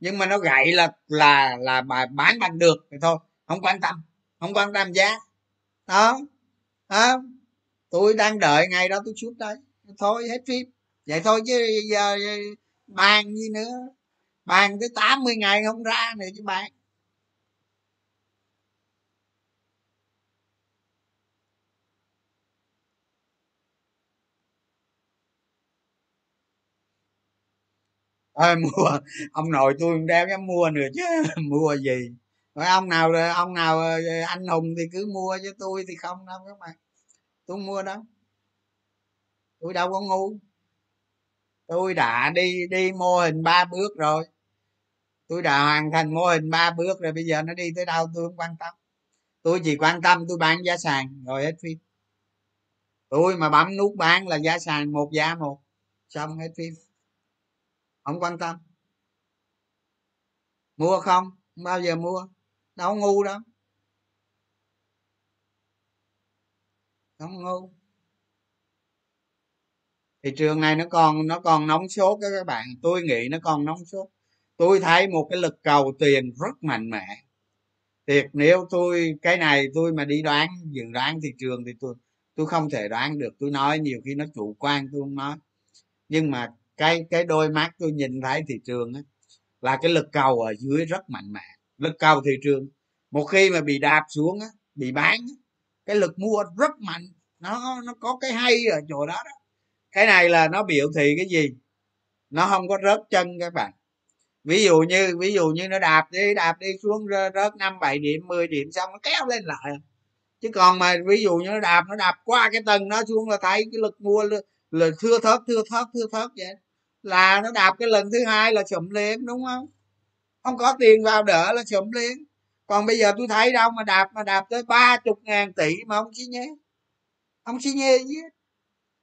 S1: Nhưng mà nó gãy là là là bà bán bằng được thì thôi không quan tâm không quan tâm giá. Đó đó tôi đang đợi ngày đó tôi xuống đây thôi hết phim. Vậy thôi chứ giờ bàn gì nữa? Bàn tới 80 ngày không ra nữa chứ bạn à, mua. Ông nội tôi không đeo dám mua nữa chứ. Mua gì? Rồi ông nào ông nào ờ, anh hùng thì cứ mua cho tôi thì không đâu các bạn tôi mua đâu tôi đâu có ngu. Tôi đã đi đi mô hình ba bước rồi. Tôi đã hoàn thành mô hình ba bước rồi, bây giờ nó đi tới đâu tôi không quan tâm. Tôi chỉ quan tâm tôi bán giá sàn, rồi hết phim. Tôi mà bấm nút bán là giá sàn một, giá một, xong hết phim. Không quan tâm. Mua không? Không bao giờ mua. Đâu ngu đâu. Không ngu. Thị trường này nó còn nó còn nóng sốt đó các bạn. Tôi nghĩ nó còn nóng sốt. Tôi thấy một cái lực cầu tiền rất mạnh mẽ. Thiệt nếu tôi cái này tôi mà đi đoán dự đoán thị trường thì tôi tôi không thể đoán được. Tôi nói nhiều khi nó chủ quan tôi không nói. Nhưng mà cái cái đôi mắt tôi nhìn thấy thị trường á, là cái lực cầu ở dưới rất mạnh mẽ. Lực cầu thị trường một khi mà bị đạp xuống á, bị bán á, cái lực mua rất mạnh. Nó nó có cái hay ở chỗ đó đó. Cái này là nó biểu thị cái gì? Nó không có rớt chân các bạn. Ví dụ như, ví dụ như nó đạp đi đạp đi xuống rớt năm, bảy điểm 10 điểm xong nó kéo lên lại. Chứ còn mà ví dụ như nó đạp nó đạp qua cái tầng nó xuống là thấy cái lực mua là thưa thớt thưa thớt thưa thớt vậy. Là nó đạp cái lần thứ hai là sụm liền, đúng không? Không có tiền vào đỡ là sụm liền còn bây giờ tôi thấy đâu mà đạp mà đạp tới ba chục ngàn tỷ mà ông xi nhé. Ông xi nhê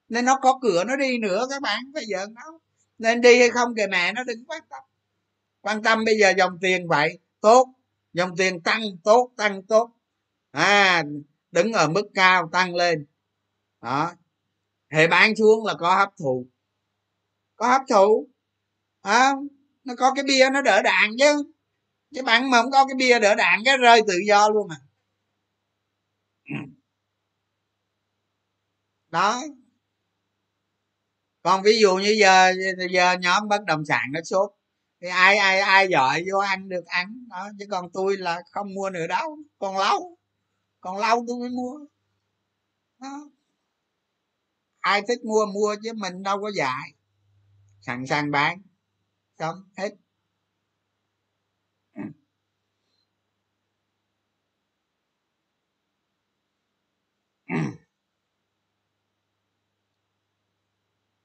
S1: nên nó có cửa nó đi nữa các bạn bây giờ nó nên đi hay không kìa mẹ nó đừng quan tâm. Quan tâm bây giờ dòng tiền vậy tốt. Dòng tiền tăng tốt tăng tốt. À đứng ở mức cao tăng lên. Đó. Hệ bán xuống là có hấp thụ. Có hấp thụ. À, nó có cái bia nó đỡ đạn chứ chứ bạn mà không có cái bia đỡ đạn, cái rơi tự do luôn à. Đó. Còn ví dụ như giờ giờ nhóm bất động sản nó sốt, thì ai ai ai giỏi vô ăn được ăn, đó. Chứ còn tôi là không mua nữa đâu còn lâu còn lâu tôi mới mua. Đó. ai thích mua mua chứ mình đâu có dạy. Sẵn sàng bán. Xong, hết.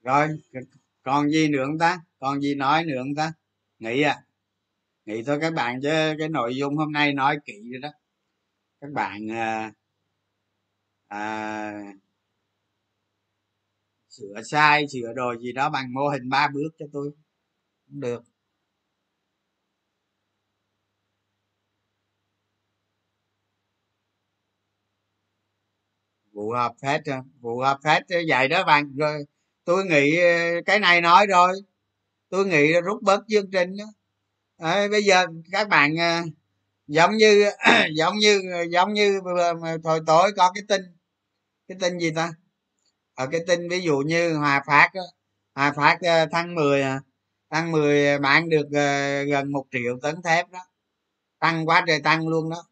S1: Rồi còn gì nữa không ta? Còn gì nói nữa không ta? Nghĩ à? Nghĩ thôi các bạn chứ cái nội dung hôm nay nói kỹ rồi đó. Các bạn à, à, sửa sai sửa đồ gì đó bằng mô hình ba bước cho tôi. Cũng được. Vụ hợp hết vụ hợp hết vậy đó bạn. Rồi tôi nghĩ ờ, cái này nói rồi. Tôi nghĩ rút bớt chương trình đó. À, bây giờ các bạn ờ, giống như giống như ờ, giống như hồi tối có cái tin cái tin gì ta? Ở cái tin ví dụ như hòa phát hòa phát tháng 10 tháng 10 bán được gần một triệu tấn thép đó. Tăng quá trời tăng luôn đó.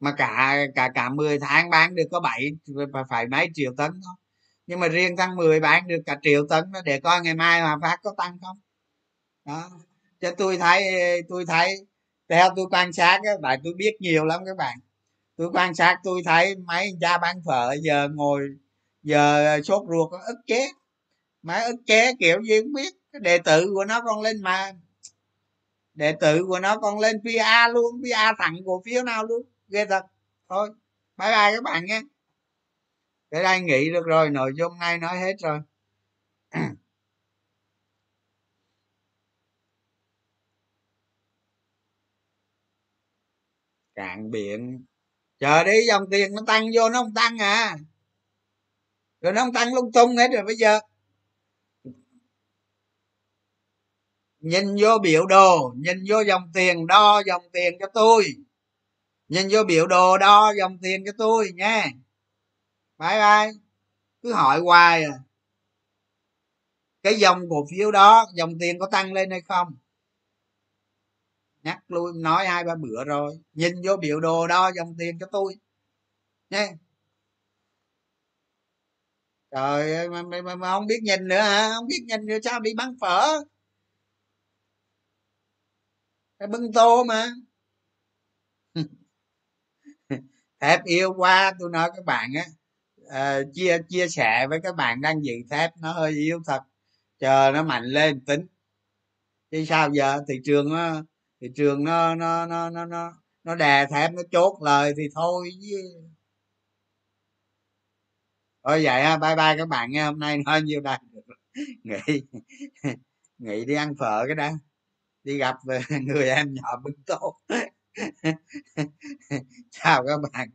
S1: Mà cả cả cả 10 tháng bán được có 7 phải mấy triệu tấn thôi nhưng mà riêng tháng 10 bán được cả triệu tấn đó, để coi ngày mai mà phát có tăng không. Đó. Cho tôi thấy tôi thấy, theo tôi quan sát á tại tôi biết nhiều lắm các bạn. Tôi quan sát, tôi thấy mấy cha bán phở giờ ngồi, giờ sốt ruột ức chế. Mấy ức chế kiểu gì cũng biết, cái đệ tử của nó còn lên mà. Đệ tử của nó còn lên pa luôn pa thẳng cổ phiếu nào luôn, ghê thật. Thôi, bye bye các bạn nhé để đây nghĩ được rồi, nội dung nay nói hết rồi. Cạn biển. Chờ đi, dòng tiền nó tăng vô nó không tăng à. Rồi nó không tăng lung tung hết rồi, bây giờ. Nhìn vô biểu đồ, nhìn vô dòng tiền, đo dòng tiền cho tôi. Nhìn vô biểu đồ, đo dòng tiền cho tôi nha bye bye cứ hỏi hoài à. Cái dòng cổ phiếu đó dòng tiền có tăng lên hay không? Nhắc luôn nói hai ba bữa rồi. Nhìn vô biểu đồ đo dòng tiền cho tôi. Nha trời ơi mà, mà, mà, mà không biết nhìn nữa hả? Không biết nhìn nữa sao đi bán phở? Cái bưng tô mà. Thép yêu quá tôi nói các bạn á uh, chia chia sẻ với các bạn đang dự thép nó hơi yếu thật. Chờ nó mạnh lên tính. Chứ sao giờ thị trường nó thị trường nó nó nó nó nó nó đè thép nó chốt lời thì thôi chứ. Thôi vậy ha bye bye các bạn nha hôm nay nói nhiêu đây nghỉ. Nghỉ đi ăn phở cái đã. Đi gặp người em nhỏ bưng tô. Chào các bạn.